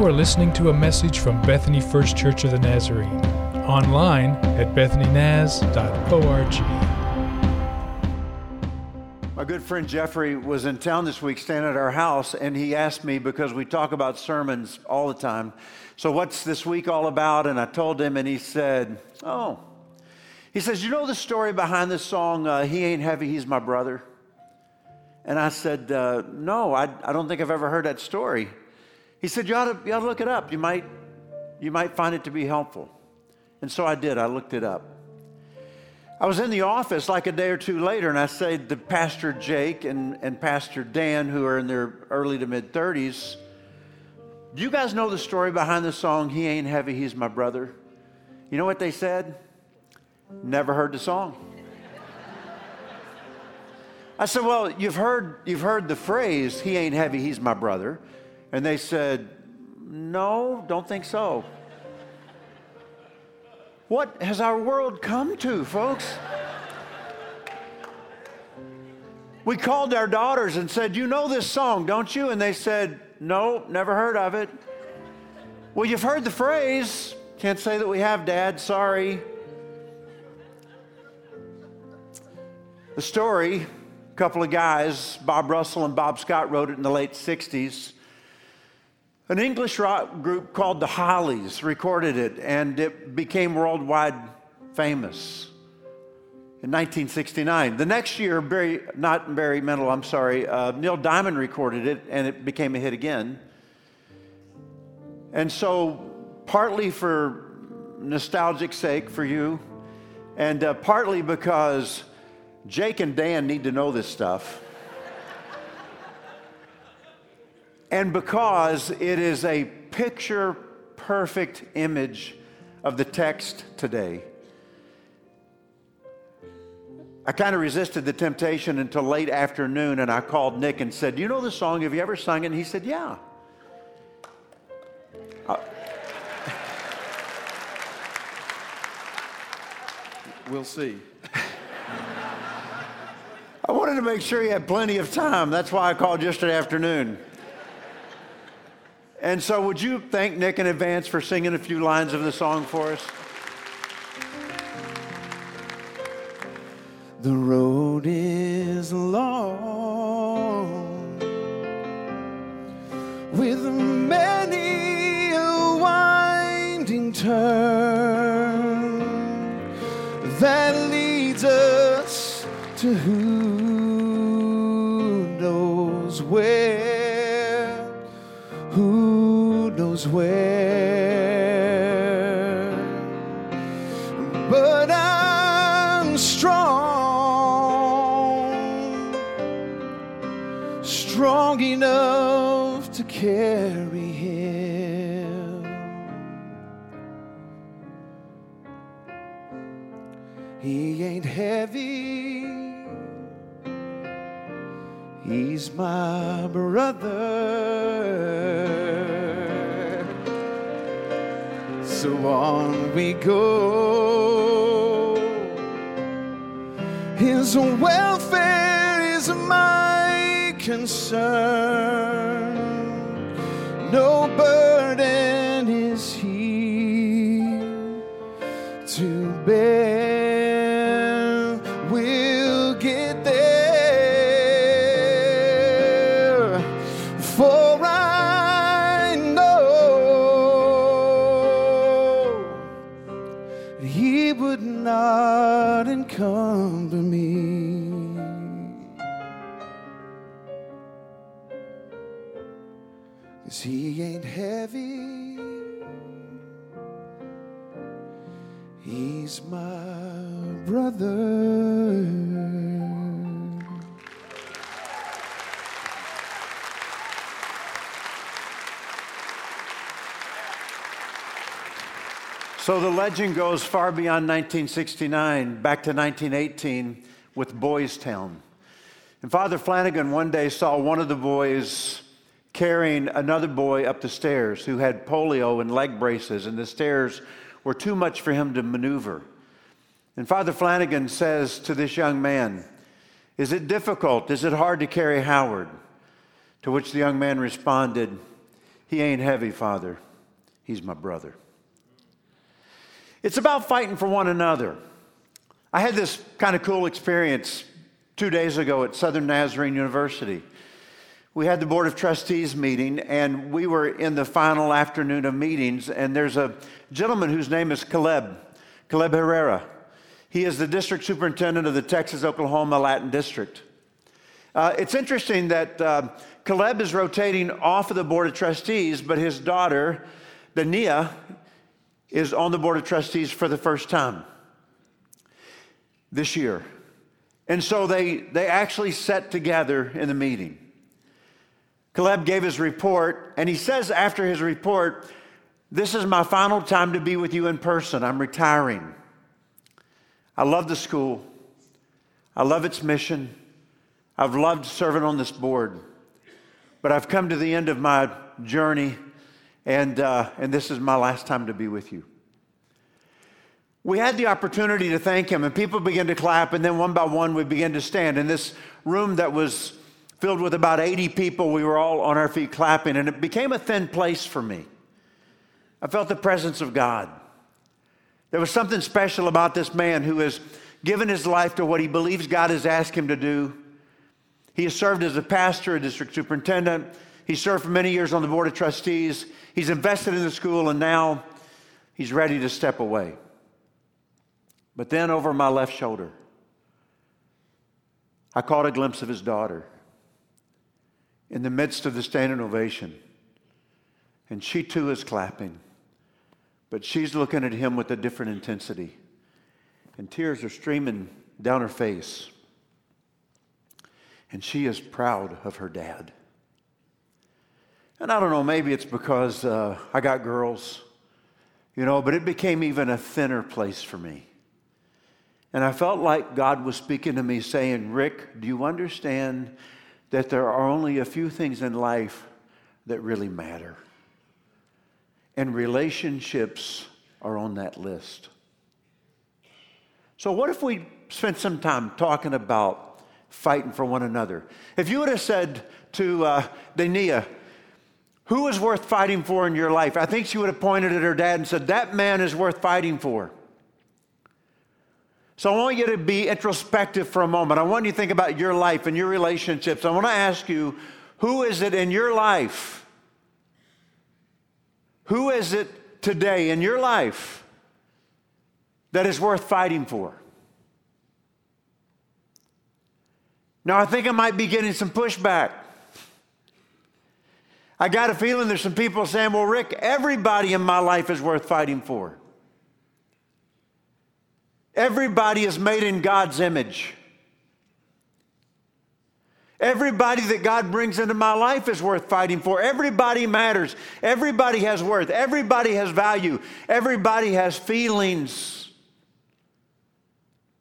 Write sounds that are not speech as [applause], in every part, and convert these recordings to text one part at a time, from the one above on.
You are listening to a message from Bethany First Church of the Nazarene, online at bethanynaz.org. My good friend Jeffrey was in town this week, staying at our house, and he asked me because we talk about sermons all the time. So, what's this week all about? And I told him, and he said, Oh, he says, You know the story behind this song, uh, He Ain't Heavy, He's My Brother? And I said, uh, No, I, I don't think I've ever heard that story. He said, you ought, to, you ought to look it up. You might, you might find it to be helpful. And so I did. I looked it up. I was in the office like a day or two later, and I said to Pastor Jake and, and Pastor Dan, who are in their early to mid 30s, Do you guys know the story behind the song, He Ain't Heavy, He's My Brother? You know what they said? Never heard the song. I said, Well, you've heard, you've heard the phrase, He ain't heavy, He's my brother. And they said, No, don't think so. What has our world come to, folks? We called our daughters and said, You know this song, don't you? And they said, No, never heard of it. Well, you've heard the phrase. Can't say that we have, Dad, sorry. The story, a couple of guys, Bob Russell and Bob Scott, wrote it in the late 60s. An English rock group called the Hollies recorded it, and it became worldwide famous in 1969. The next year, Barry, not Barry Manilow, I'm sorry, uh, Neil Diamond recorded it, and it became a hit again. And so, partly for nostalgic sake for you, and uh, partly because Jake and Dan need to know this stuff. And because it is a picture perfect image of the text today. I kind of resisted the temptation until late afternoon, and I called Nick and said, Do You know the song? Have you ever sung it? And he said, Yeah. Uh, we'll see. I wanted to make sure he had plenty of time. That's why I called yesterday afternoon. And so, would you thank Nick in advance for singing a few lines of the song for us? The road is long with many a winding turn that leads us to who knows where. But I'm strong, strong enough to carry him. He ain't heavy. He's my brother. So on we go. His welfare is my concern. he would not encumber me. So the legend goes far beyond 1969, back to 1918 with Boys Town. And Father Flanagan one day saw one of the boys carrying another boy up the stairs who had polio and leg braces, and the stairs were too much for him to maneuver. And Father Flanagan says to this young man, Is it difficult? Is it hard to carry Howard? To which the young man responded, He ain't heavy, Father. He's my brother. It's about fighting for one another. I had this kind of cool experience two days ago at Southern Nazarene University. We had the Board of Trustees meeting, and we were in the final afternoon of meetings. And there's a gentleman whose name is Caleb, Caleb Herrera. He is the district superintendent of the Texas Oklahoma Latin District. Uh, it's interesting that uh, Caleb is rotating off of the Board of Trustees, but his daughter, Dania, is on the Board of Trustees for the first time this year. And so they, they actually sat together in the meeting. Caleb gave his report, and he says after his report, This is my final time to be with you in person. I'm retiring. I love the school, I love its mission. I've loved serving on this board, but I've come to the end of my journey, and, uh, and this is my last time to be with you. We had the opportunity to thank him, and people began to clap, and then one by one we began to stand. In this room that was filled with about 80 people, we were all on our feet clapping, and it became a thin place for me. I felt the presence of God. There was something special about this man who has given his life to what he believes God has asked him to do. He has served as a pastor, a district superintendent. He served for many years on the board of trustees. He's invested in the school, and now he's ready to step away. But then over my left shoulder, I caught a glimpse of his daughter in the midst of the standing ovation. And she too is clapping, but she's looking at him with a different intensity. And tears are streaming down her face. And she is proud of her dad. And I don't know, maybe it's because uh, I got girls, you know, but it became even a thinner place for me. And I felt like God was speaking to me saying, Rick, do you understand that there are only a few things in life that really matter? And relationships are on that list. So, what if we spent some time talking about fighting for one another? If you would have said to uh, Dania, who is worth fighting for in your life? I think she would have pointed at her dad and said, That man is worth fighting for. So I want you to be introspective for a moment. I want you to think about your life and your relationships. I want to ask you who is it in your life? Who is it today in your life that is worth fighting for? Now, I think I might be getting some pushback. I got a feeling there's some people saying, well, Rick, everybody in my life is worth fighting for. Everybody is made in God's image. Everybody that God brings into my life is worth fighting for. Everybody matters. Everybody has worth. Everybody has value. Everybody has feelings.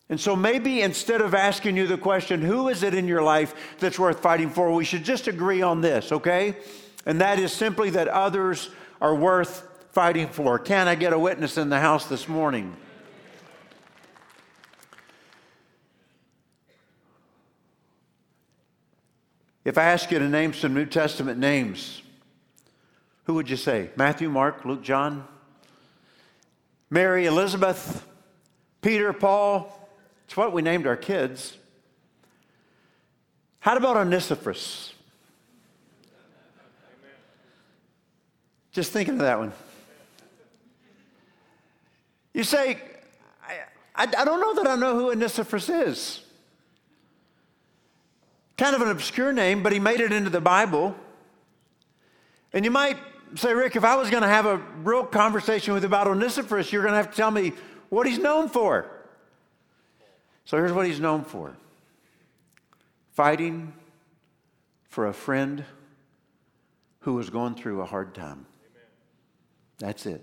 And so maybe instead of asking you the question, who is it in your life that's worth fighting for, we should just agree on this, okay? And that is simply that others are worth fighting for. Can I get a witness in the house this morning? If I ask you to name some New Testament names, who would you say? Matthew, Mark, Luke, John? Mary, Elizabeth, Peter, Paul? It's what we named our kids. How about Onesiphorus? Just thinking of that one. You say, I, I, I don't know that I know who Onesiphorus is. Kind of an obscure name, but he made it into the Bible. And you might say, Rick, if I was going to have a real conversation with you about Onesiphorus, you're going to have to tell me what he's known for. So here's what he's known for fighting for a friend who was going through a hard time. That's it.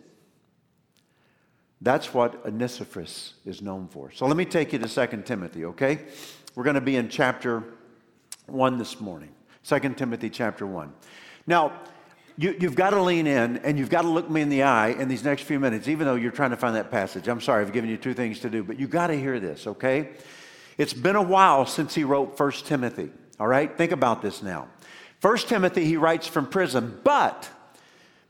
That's what Onesiphorus is known for. So let me take you to 2 Timothy, okay? We're going to be in chapter 1 this morning. 2 Timothy chapter 1. Now, you, have got to lean in and you've got to look me in the eye in these next few minutes, even though you're trying to find that passage. I'm sorry, I've given you two things to do, but you've got to hear this, okay? It's been a while since he wrote 1 Timothy, all right? Think about this now. 1 Timothy, he writes from prison, but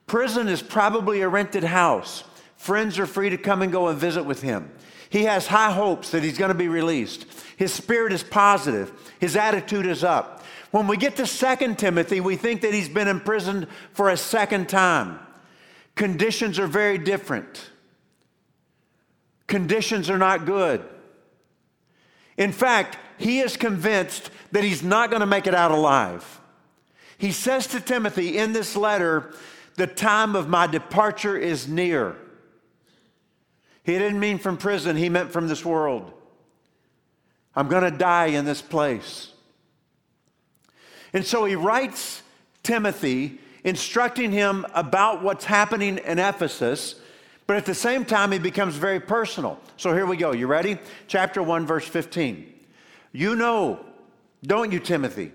Prison is probably a rented house. Friends are free to come and go and visit with him. He has high hopes that he's going to be released. His spirit is positive, his attitude is up. When we get to 2 Timothy, we think that he's been imprisoned for a second time. Conditions are very different. Conditions are not good. In fact, he is convinced that he's not going to make it out alive. He says to Timothy in this letter, The time of my departure is near. He didn't mean from prison, he meant from this world. I'm going to die in this place. And so he writes Timothy, instructing him about what's happening in Ephesus, but at the same time, he becomes very personal. So here we go. You ready? Chapter 1, verse 15. You know, don't you, Timothy,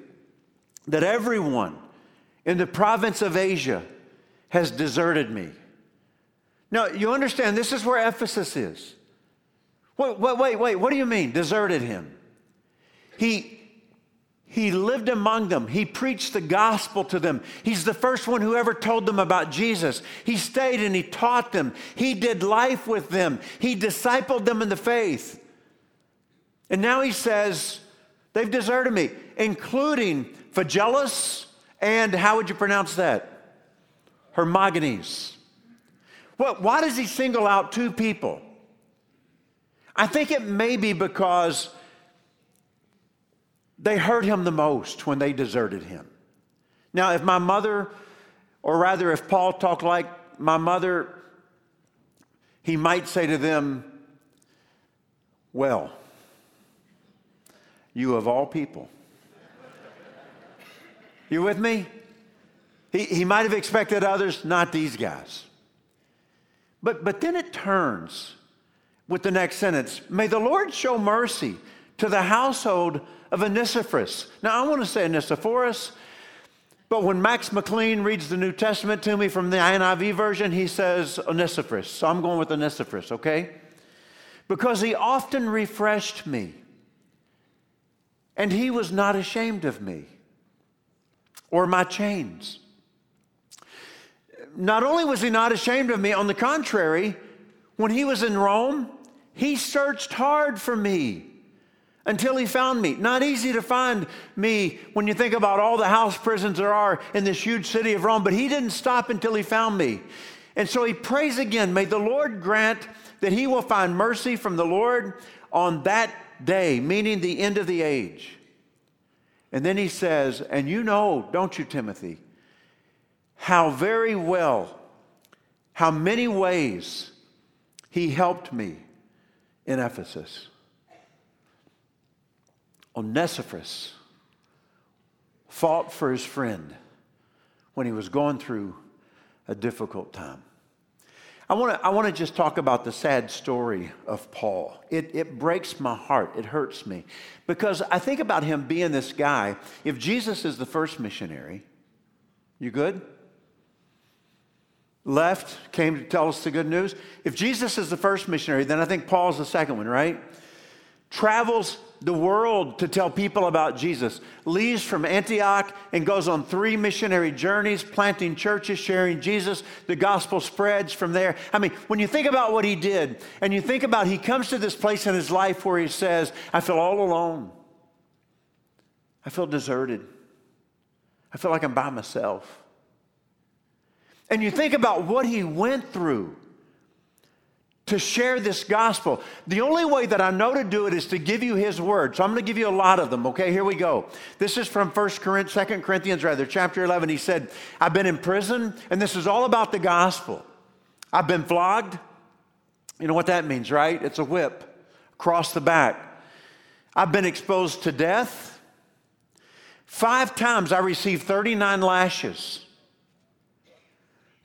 that everyone in the province of Asia has deserted me. Now, you understand, this is where Ephesus is. Wait, wait, wait, wait. What do you mean, deserted him? He, he lived among them. He preached the gospel to them. He's the first one who ever told them about Jesus. He stayed and he taught them. He did life with them. He discipled them in the faith. And now he says, they've deserted me, including Phygelus and how would you pronounce that? Hermogenes. Well, why does he single out two people? I think it may be because they hurt him the most when they deserted him. Now, if my mother, or rather if Paul talked like my mother, he might say to them, Well, you of all people. You with me? He, he might have expected others, not these guys. But, but then it turns with the next sentence May the Lord show mercy to the household of Onesiphorus. Now, I want to say Onesiphorus, but when Max McLean reads the New Testament to me from the NIV version, he says Onesiphorus. So I'm going with Onesiphorus, okay? Because he often refreshed me, and he was not ashamed of me or my chains not only was he not ashamed of me, on the contrary, when he was in Rome, he searched hard for me until he found me. Not easy to find me when you think about all the house prisons there are in this huge city of Rome, but he didn't stop until he found me. And so he prays again, may the Lord grant that he will find mercy from the Lord on that day, meaning the end of the age. And then he says, and you know, don't you, Timothy? How very well, how many ways he helped me in Ephesus. Onesiphorus fought for his friend when he was going through a difficult time. I want to I wanna just talk about the sad story of Paul. It, it breaks my heart. It hurts me. Because I think about him being this guy. If Jesus is the first missionary, you good? Left, came to tell us the good news. If Jesus is the first missionary, then I think Paul's the second one, right? Travels the world to tell people about Jesus, leaves from Antioch and goes on three missionary journeys, planting churches, sharing Jesus. The gospel spreads from there. I mean, when you think about what he did, and you think about he comes to this place in his life where he says, I feel all alone. I feel deserted. I feel like I'm by myself and you think about what he went through to share this gospel. The only way that I know to do it is to give you his word. So I'm going to give you a lot of them, okay? Here we go. This is from 1 Corinthians, 2 Corinthians rather, chapter 11. He said, I've been in prison, and this is all about the gospel. I've been flogged. You know what that means, right? It's a whip across the back. I've been exposed to death. Five times I received 39 lashes.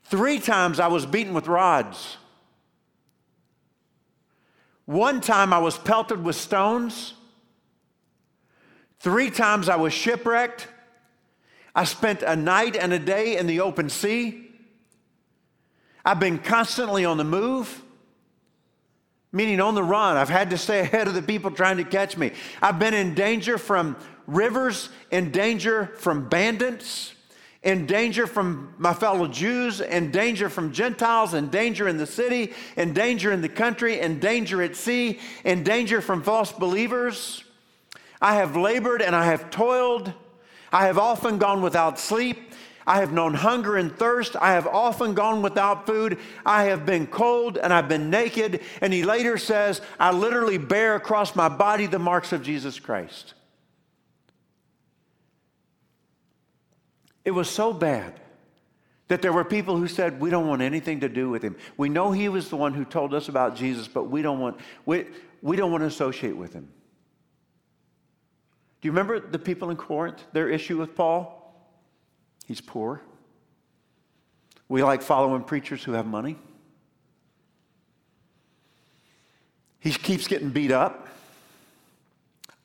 Three times I was beaten with rods. One time I was pelted with stones. Three times I was shipwrecked. I spent a night and a day in the open sea. I've been constantly on the move, meaning on the run. I've had to stay ahead of the people trying to catch me. I've been in danger from rivers, in danger from bandits, in danger from my fellow Jews, in danger from Gentiles, in danger in the city, in danger in the country, in danger at sea, in danger from false believers. I have labored and I have toiled. I have often gone without sleep. I have known hunger and thirst. I have often gone without food. I have been cold and I've been naked. And he later says, I literally bear across my body the marks of Jesus Christ. It was so bad that there were people who said, We don't want anything to do with him. We know he was the one who told us about Jesus, but we don't want, we, we don't want to associate with him. Do you remember the people in Corinth, their issue with Paul? He's poor. We like following preachers who have money. He keeps getting beat up.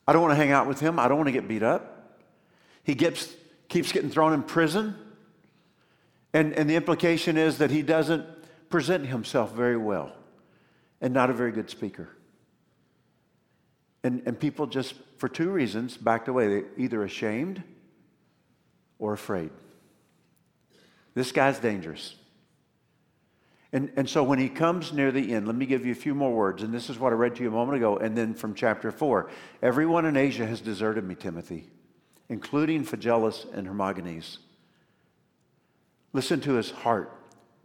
I don't want to hang out with him. I don't want to get beat up. He gets, keeps getting thrown in prison. And, and the implication is that he doesn't present himself very well and not a very good speaker. And, and people just, for two reasons, backed away. They're either ashamed or afraid. This guy's dangerous. And, and so when he comes near the end, let me give you a few more words. And this is what I read to you a moment ago. And then from chapter 4 Everyone in Asia has deserted me, Timothy, including Phygelus and Hermogenes. Listen to his heart.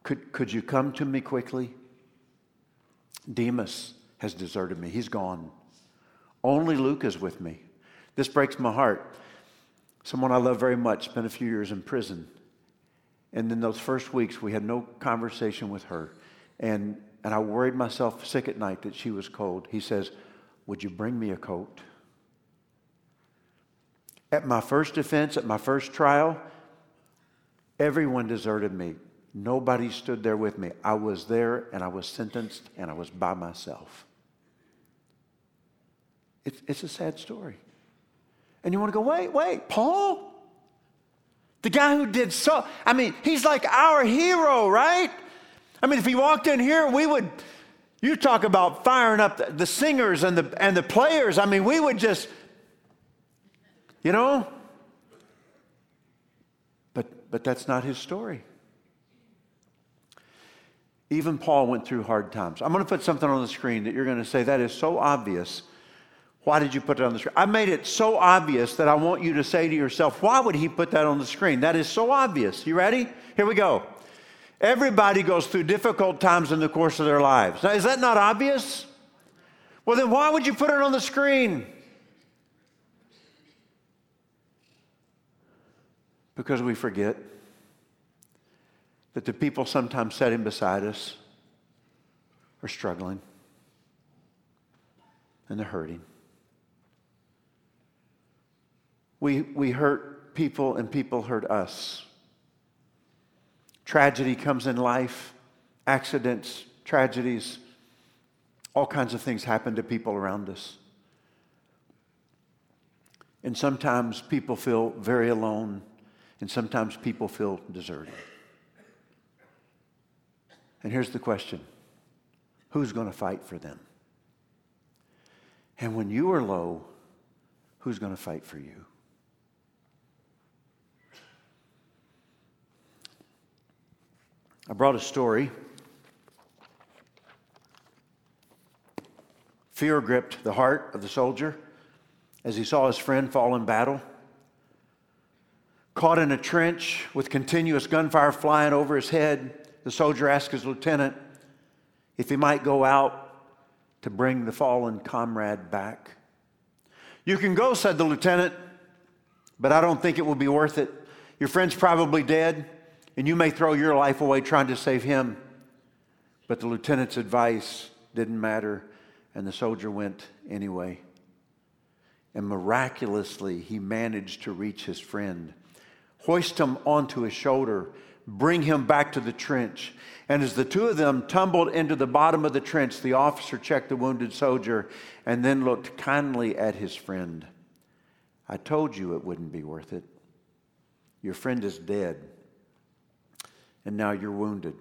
Could, could you come to me quickly? Demas has deserted me. He's gone. Only Luke is with me. This breaks my heart. Someone I love very much spent a few years in prison. And in those first weeks, we had no conversation with her. And, and I worried myself sick at night that she was cold. He says, Would you bring me a coat? At my first defense, at my first trial, everyone deserted me. Nobody stood there with me. I was there and I was sentenced and I was by myself. It's, it's a sad story. And you want to go, wait, wait, Paul? The guy who did so, I mean, he's like our hero, right? I mean, if he walked in here, we would, you talk about firing up the, the singers and the, and the players. I mean, we would just, you know? But, but that's not his story. Even Paul went through hard times. I'm going to put something on the screen that you're going to say, that is so obvious why did you put it on the screen? I made it so obvious that I want you to say to yourself, why would he put that on the screen? That is so obvious. You ready? Here we go. Everybody goes through difficult times in the course of their lives. Now, is that not obvious? Well, then why would you put it on the screen? Because we forget that the people sometimes sitting beside us are struggling and they're hurting. We, we hurt people and people hurt us. Tragedy comes in life, accidents, tragedies, all kinds of things happen to people around us. And sometimes people feel very alone, and sometimes people feel deserted. And here's the question who's going to fight for them? And when you are low, who's going to fight for you? I brought a story. Fear gripped the heart of the soldier as he saw his friend fall in battle. Caught in a trench with continuous gunfire flying over his head, the soldier asked his lieutenant if he might go out to bring the fallen comrade back. You can go, said the lieutenant, but I don't think it will be worth it. Your friend's probably dead and you may throw your life away trying to save him. But the lieutenant's advice didn't matter, and the soldier went anyway. And miraculously, he managed to reach his friend, hoist him onto his shoulder, bring him back to the trench. And as the two of them tumbled into the bottom of the trench, the officer checked the wounded soldier and then looked kindly at his friend. I told you it wouldn't be worth it. Your friend is dead and now you're wounded.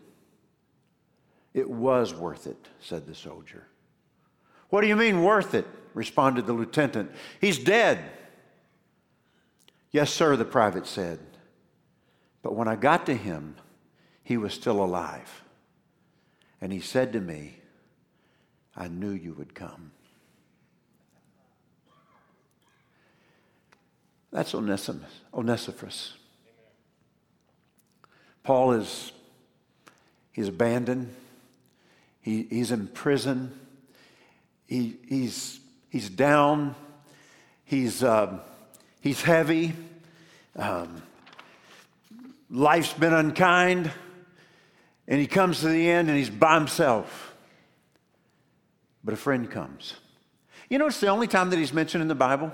It was worth it, said the soldier. What do you mean, worth it? responded the lieutenant. He's dead. Yes, sir, the private said. But when I got to him, he was still alive. And he said to me, I knew you would come. That's Onesimus, Onesiphorus. Paul is he's abandoned. He, he's in prison. He, he's, he's down. He's, uh, he's heavy. Um, life's been unkind. And he comes to the end and he's by himself. But a friend comes. You know, it's the only time that he's mentioned in the Bible.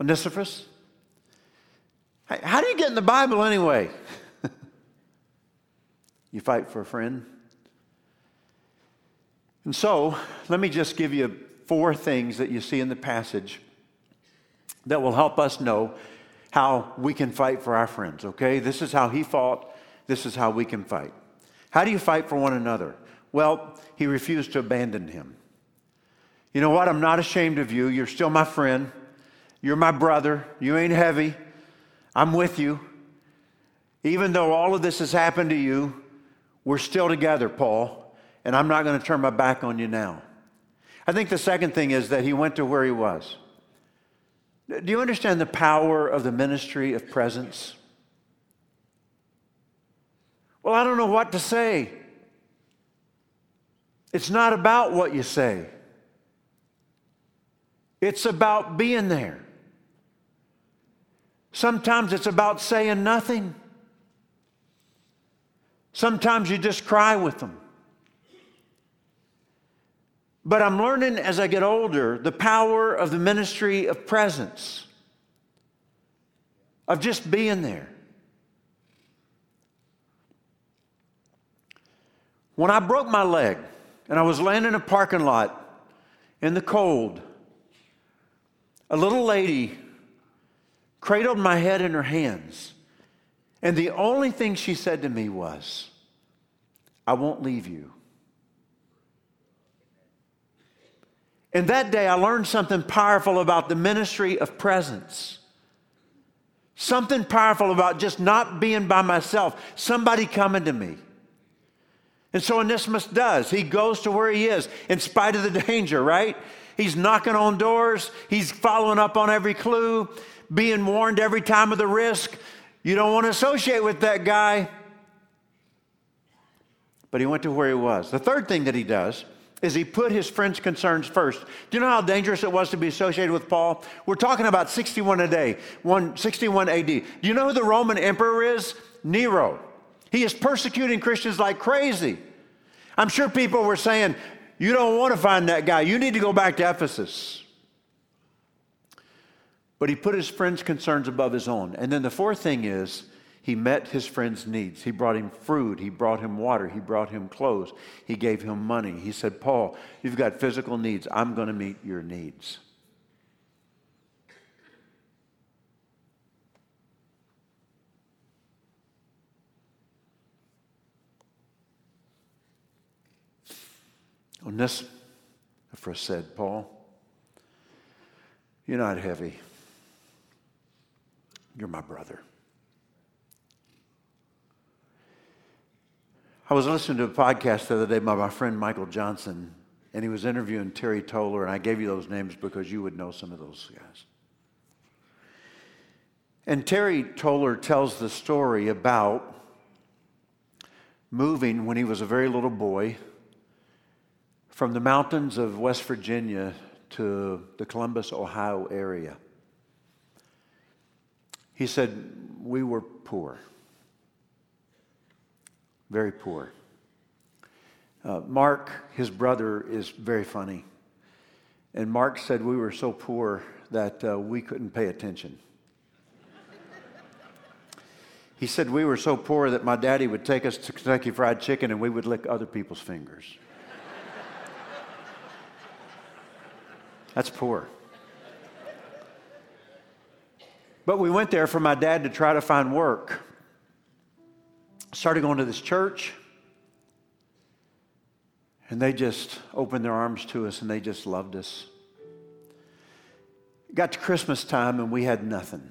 Onesiphorus. How do you get in the Bible anyway? [laughs] you fight for a friend. And so, let me just give you four things that you see in the passage that will help us know how we can fight for our friends, okay? This is how he fought, this is how we can fight. How do you fight for one another? Well, he refused to abandon him. You know what? I'm not ashamed of you. You're still my friend. You're my brother. You ain't heavy. I'm with you. Even though all of this has happened to you, we're still together, Paul, and I'm not going to turn my back on you now. I think the second thing is that he went to where he was. Do you understand the power of the ministry of presence? Well, I don't know what to say. It's not about what you say, it's about being there. Sometimes it's about saying nothing. Sometimes you just cry with them. But I'm learning as I get older the power of the ministry of presence, of just being there. When I broke my leg and I was laying in a parking lot in the cold, a little lady cradled my head in her hands. And the only thing she said to me was, I won't leave you. And that day, I learned something powerful about the ministry of presence. Something powerful about just not being by myself, somebody coming to me. And so Onesimus does. He goes to where he is in spite of the danger, right? He's knocking on doors, he's following up on every clue being warned every time of the risk. You don't want to associate with that guy. But he went to where he was. The third thing that he does is he put his friend's concerns first. Do you know how dangerous it was to be associated with Paul? We're talking about 61 a day, 161 AD. Do you know who the Roman emperor is? Nero. He is persecuting Christians like crazy. I'm sure people were saying, You don't want to find that guy. You need to go back to Ephesus. But he put his friend's concerns above his own. And then the fourth thing is, he met his friend's needs. He brought him food. He brought him water. He brought him clothes. He gave him money. He said, Paul, you've got physical needs. I'm going to meet your needs. Onesiphorus said, Paul, you're not heavy. You're my brother. I was listening to a podcast the other day by my friend Michael Johnson, and he was interviewing Terry Toler, and I gave you those names because you would know some of those guys. And Terry Toler tells the story about moving when he was a very little boy from the mountains of West Virginia to the Columbus, Ohio area. He said, We were poor, very poor. Uh, Mark, his brother, is very funny. And Mark said we were so poor that uh, we couldn't pay attention. [laughs] he said we were so poor that my daddy would take us to Kentucky Fried Chicken and we would lick other people's fingers. [laughs] That's poor. But we went there for my dad to try to find work. Started going to this church, and they just opened their arms to us and they just loved us. Got to Christmas time and we had nothing.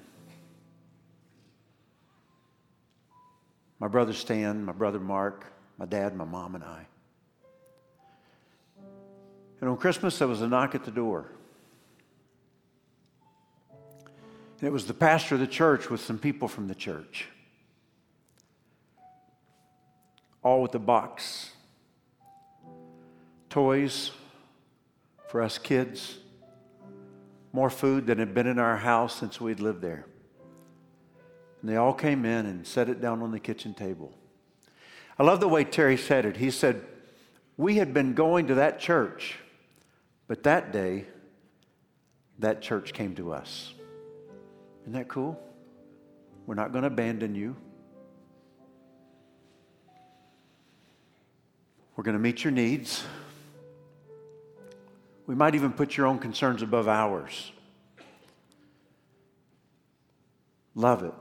my brother Stan, my brother Mark, my dad, my mom, and I. And on Christmas, there was a knock at the door. And it was the pastor of the church with some people from the church, all with a box. Toys for us kids, more food than had been in our house since we'd lived there. And they all came in and set it down on the kitchen table. I love the way Terry said it. He said, We had been going to that church, but that day, that church came to us. Isn't that cool? We're not going to abandon you. We're going to meet your needs. We might even put your own concerns above ours. Love it.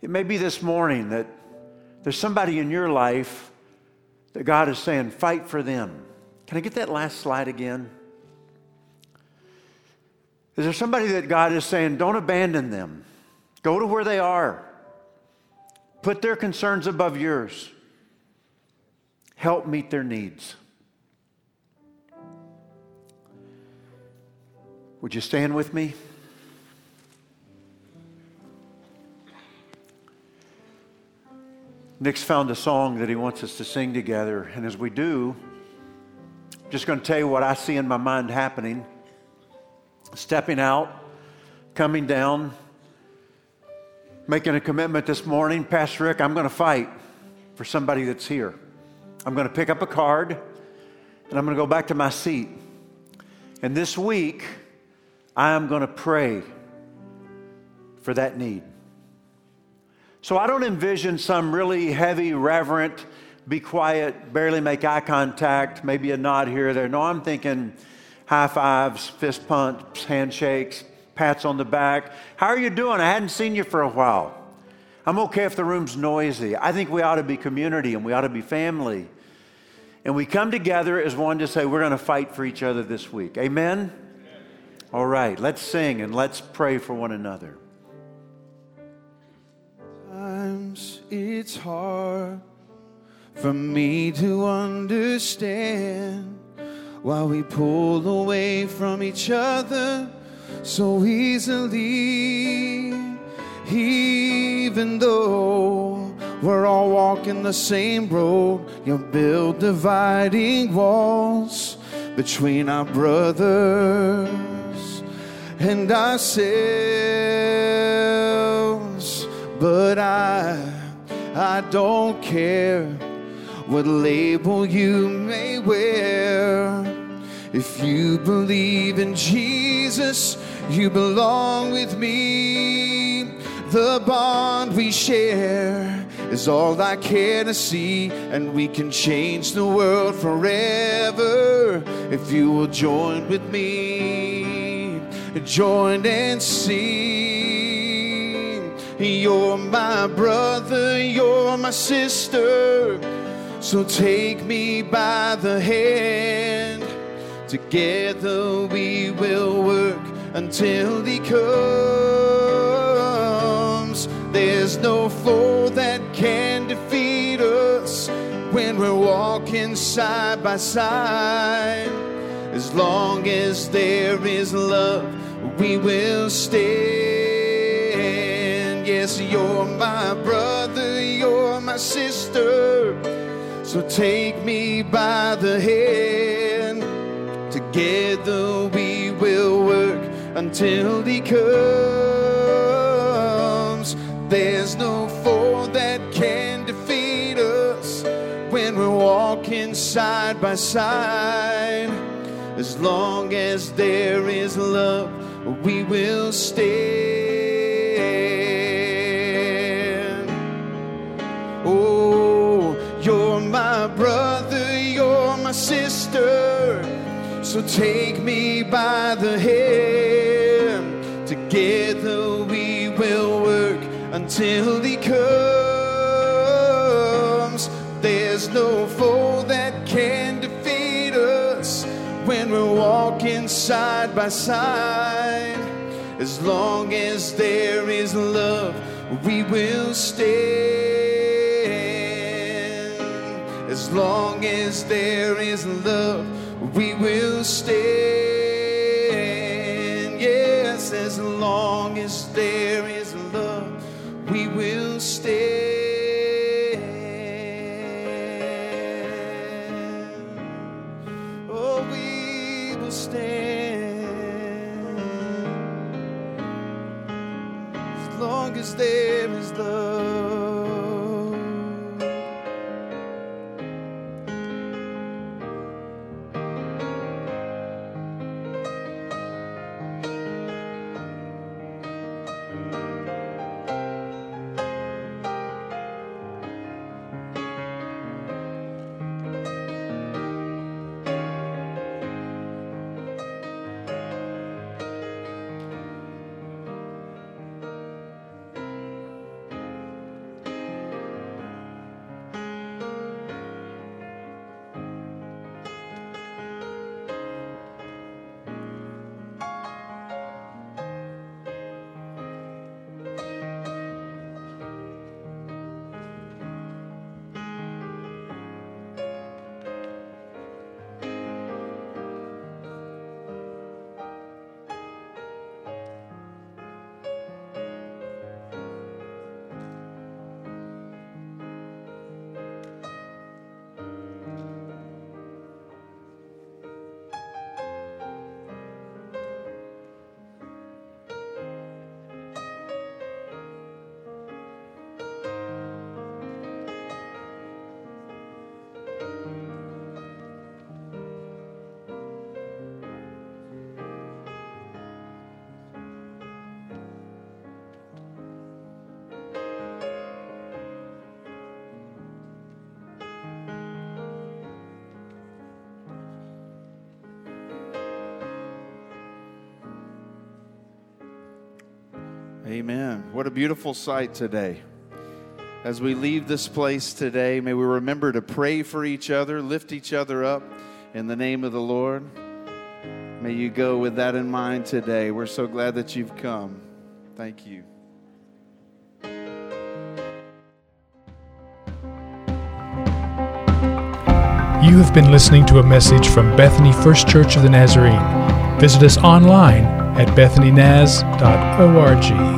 It may be this morning that there's somebody in your life that God is saying, fight for them. Can I get that last slide again? Is there somebody that God is saying, don't abandon them? Go to where they are. Put their concerns above yours. Help meet their needs. Would you stand with me? Nick's found a song that he wants us to sing together. And as we do, I'm just going to tell you what I see in my mind happening. Stepping out, coming down, making a commitment this morning. Pastor Rick, I'm going to fight for somebody that's here. I'm going to pick up a card and I'm going to go back to my seat. And this week, I am going to pray for that need. So I don't envision some really heavy, reverent, be quiet, barely make eye contact, maybe a nod here or there. No, I'm thinking high fives, fist pumps, handshakes, pats on the back. How are you doing? I hadn't seen you for a while. I'm okay if the room's noisy. I think we ought to be community and we ought to be family. And we come together as one to say, we're going to fight for each other this week. Amen? All right, let's sing and let's pray for one another. Sometimes it's hard for me to understand why we pull away from each other so easily, even though we're all walking the same road. You build dividing walls between our brothers and ourselves. But I, I don't care what label you may wear. If you believe in Jesus, you belong with me. The bond we share is all I care to see, and we can change the world forever if you will join with me. Join and sing. You're my brother, you're my sister. So take me by the hand. Together we will work until he comes. There's no foe that can defeat us when we're walking side by side. As long as there is love, we will stand. Yes, you're my brother, you're my sister. So take me by the hand. Together we will work until he comes. There's no foe that can defeat us when we're walking side by side. As long as there is love, we will stand. Oh, you're my brother, you're my sister. So take me by the hand. Together we will work until he comes. There's no foe that can defeat us when we're walking side by side. As long as there is love, we will stand. As long as there is love, will stand. Amen. What a beautiful sight today. As we leave this place today, may we remember to pray for each other, lift each other up in the name of the Lord. May you go with that in mind today. We're so glad that you've come. Thank you. You have been listening to a message from Bethany First Church of the Nazarene. Visit us online at bethanynaz.org.